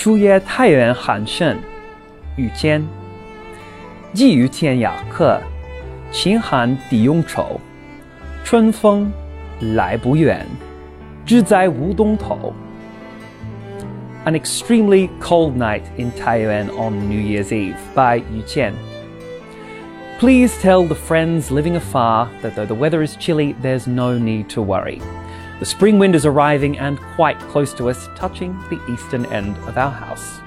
除夜太原寒甚，于谦，寄于天涯客，秦寒抵用愁。春风来不远，只在吴东头。An extremely cold night in Taiyuan on New Year's Eve by Yu Qian. Please tell the friends living afar that though the weather is chilly, there's no need to worry. The spring wind is arriving and quite close to us, touching the eastern end of our house.